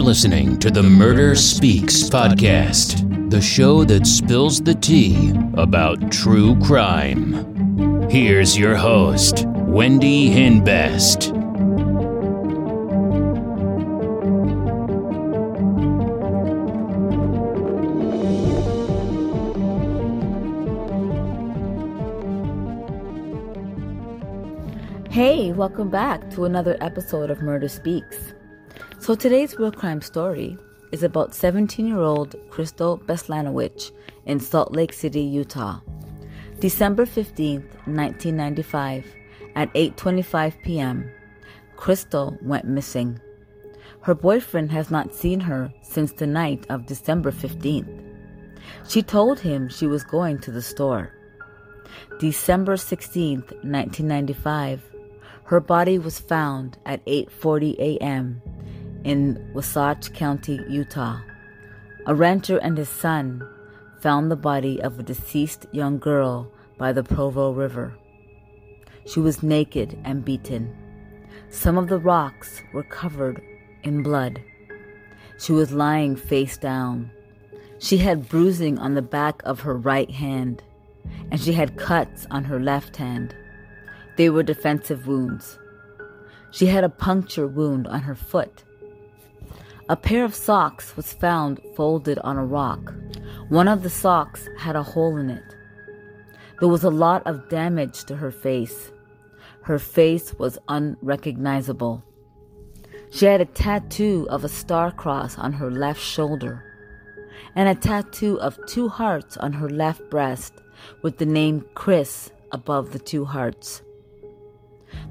You're listening to the Murder Speaks podcast, the show that spills the tea about true crime. Here's your host, Wendy Hinbest. Hey, welcome back to another episode of Murder Speaks. So today's real crime story is about 17-year-old Crystal Beslanowitch in Salt Lake City, Utah. December 15th, 1995, at 8:25 p.m., Crystal went missing. Her boyfriend has not seen her since the night of December 15th. She told him she was going to the store. December 16th, 1995, her body was found at 8:40 a.m. in Wasatch County, Utah. A rancher and his son found the body of a deceased young girl by the Provo River. She was naked and beaten. Some of the rocks were covered in blood. She was lying face down. She had bruising on the back of her right hand, and she had cuts on her left hand. They were defensive wounds. She had a puncture wound on her foot. A pair of socks was found folded on a rock. One of the socks had a hole in it. There was a lot of damage to her face. Her face was unrecognizable. She had a tattoo of a star cross on her left shoulder and a tattoo of two hearts on her left breast with the name Chris above the two hearts.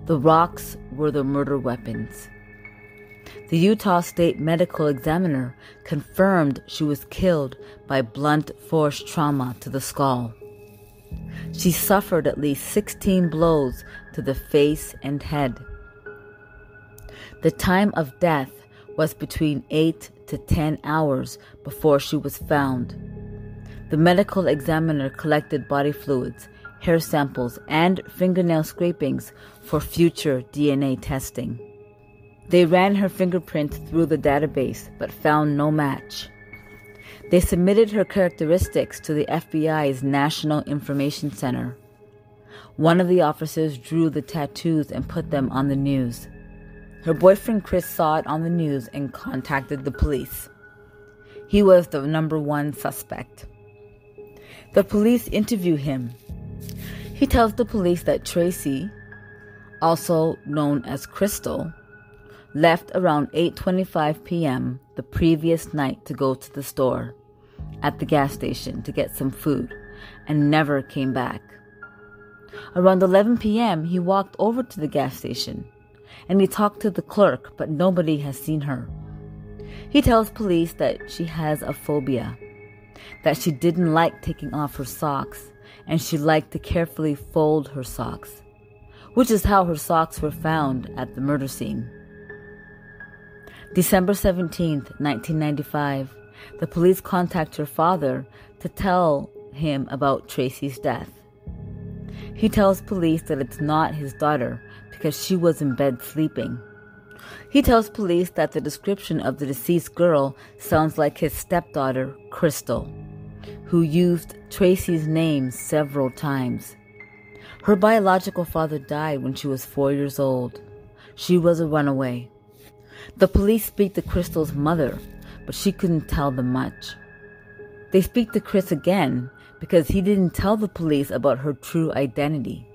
The rocks were the murder weapons. The Utah State Medical Examiner confirmed she was killed by blunt force trauma to the skull. She suffered at least 16 blows to the face and head. The time of death was between 8 to 10 hours before she was found. The medical examiner collected body fluids hair samples, and fingernail scrapings for future DNA testing. They ran her fingerprint through the database but found no match. They submitted her characteristics to the FBI's National Information Center. One of the officers drew the tattoos and put them on the news. Her boyfriend Chris saw it on the news and contacted the police. He was the number one suspect. The police interview him he tells the police that Tracy, also known as Crystal, left around 8:25 p.m. the previous night to go to the store at the gas station to get some food and never came back. Around 11 p.m., he walked over to the gas station and he talked to the clerk, but nobody has seen her. He tells police that she has a phobia, that she didn't like taking off her socks and she liked to carefully fold her socks, which is how her socks were found at the murder scene. December 17, 1995, the police contact her father to tell him about Tracy's death. He tells police that it's not his daughter because she was in bed sleeping. He tells police that the description of the deceased girl sounds like his stepdaughter, Crystal who used Tracy's name several times. Her biological father died when she was four years old. She was a runaway. The police speak to Crystal's mother, but she couldn't tell them much. They speak to Chris again because he didn't tell the police about her true identity.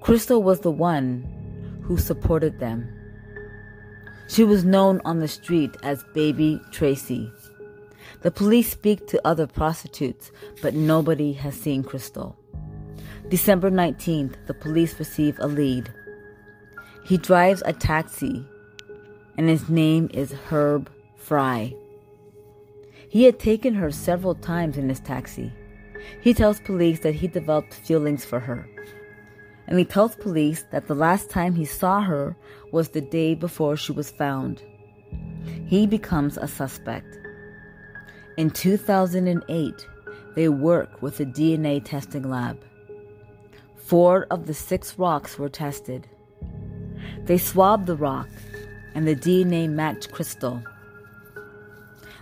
Crystal was the one who supported them. She was known on the street as Baby Tracy. The police speak to other prostitutes, but nobody has seen Crystal. December 19th, the police receive a lead. He drives a taxi, and his name is Herb Fry. He had taken her several times in his taxi. He tells police that he developed feelings for her. And he tells police that the last time he saw her was the day before she was found. He becomes a suspect. In 2008, they work with a DNA testing lab. Four of the six rocks were tested. They swabbed the rock, and the DNA matched Crystal.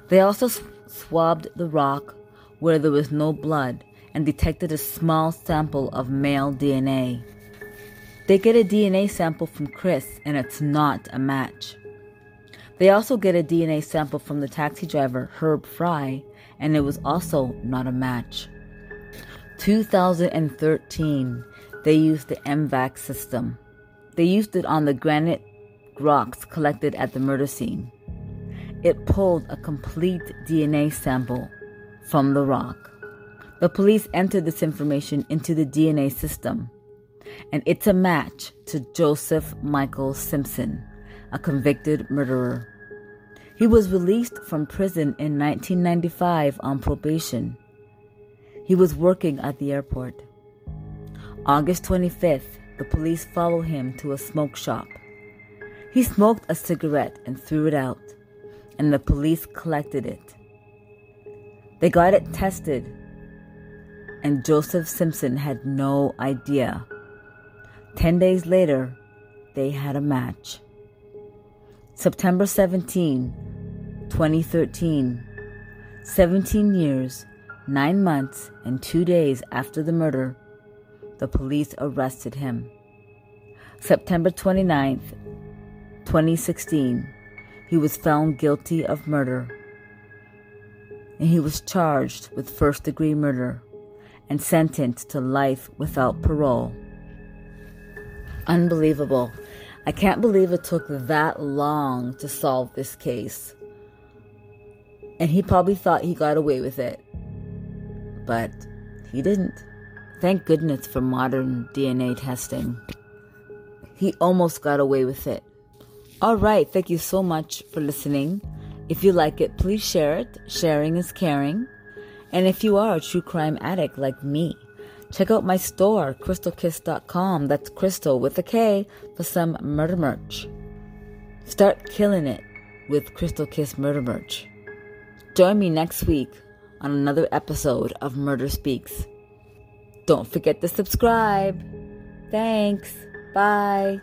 They also swabbed the rock where there was no blood and detected a small sample of male DNA. They get a DNA sample from Chris, and it's not a match. They also get a DNA sample from the taxi driver, Herb Fry, and it was also not a match. 2013, they used the M-Vac system. They used it on the granite rocks collected at the murder scene. It pulled a complete DNA sample from the rock. The police entered this information into the DNA system, and it's a match to Joseph Michael Simpson, a convicted murderer. He was released from prison in 1995 on probation. He was working at the airport. August 25th, the police follow him to a smoke shop. He smoked a cigarette and threw it out, and the police collected it. They got it tested and Joseph Simpson had no idea. Ten days later, they had a match. September 17, 2013, 17 years, 9 months, and 2 days after the murder, the police arrested him. September 29th, 2016, he was found guilty of murder. And he was charged with first degree murder and sentenced to life without parole. Unbelievable. I can't believe it took that long to solve this case. And he probably thought he got away with it. But he didn't. Thank goodness for modern DNA testing. He almost got away with it. All right, thank you so much for listening. If you like it, please share it. Sharing is caring. And if you are a true crime addict like me, check out my store, krystalkiss.com. That's crystal with a K for some murder merch. Start killing it with Krystal Kiss murder merch. Join me next week on another episode of Murder Speaks. Don't forget to subscribe. Thanks. Bye.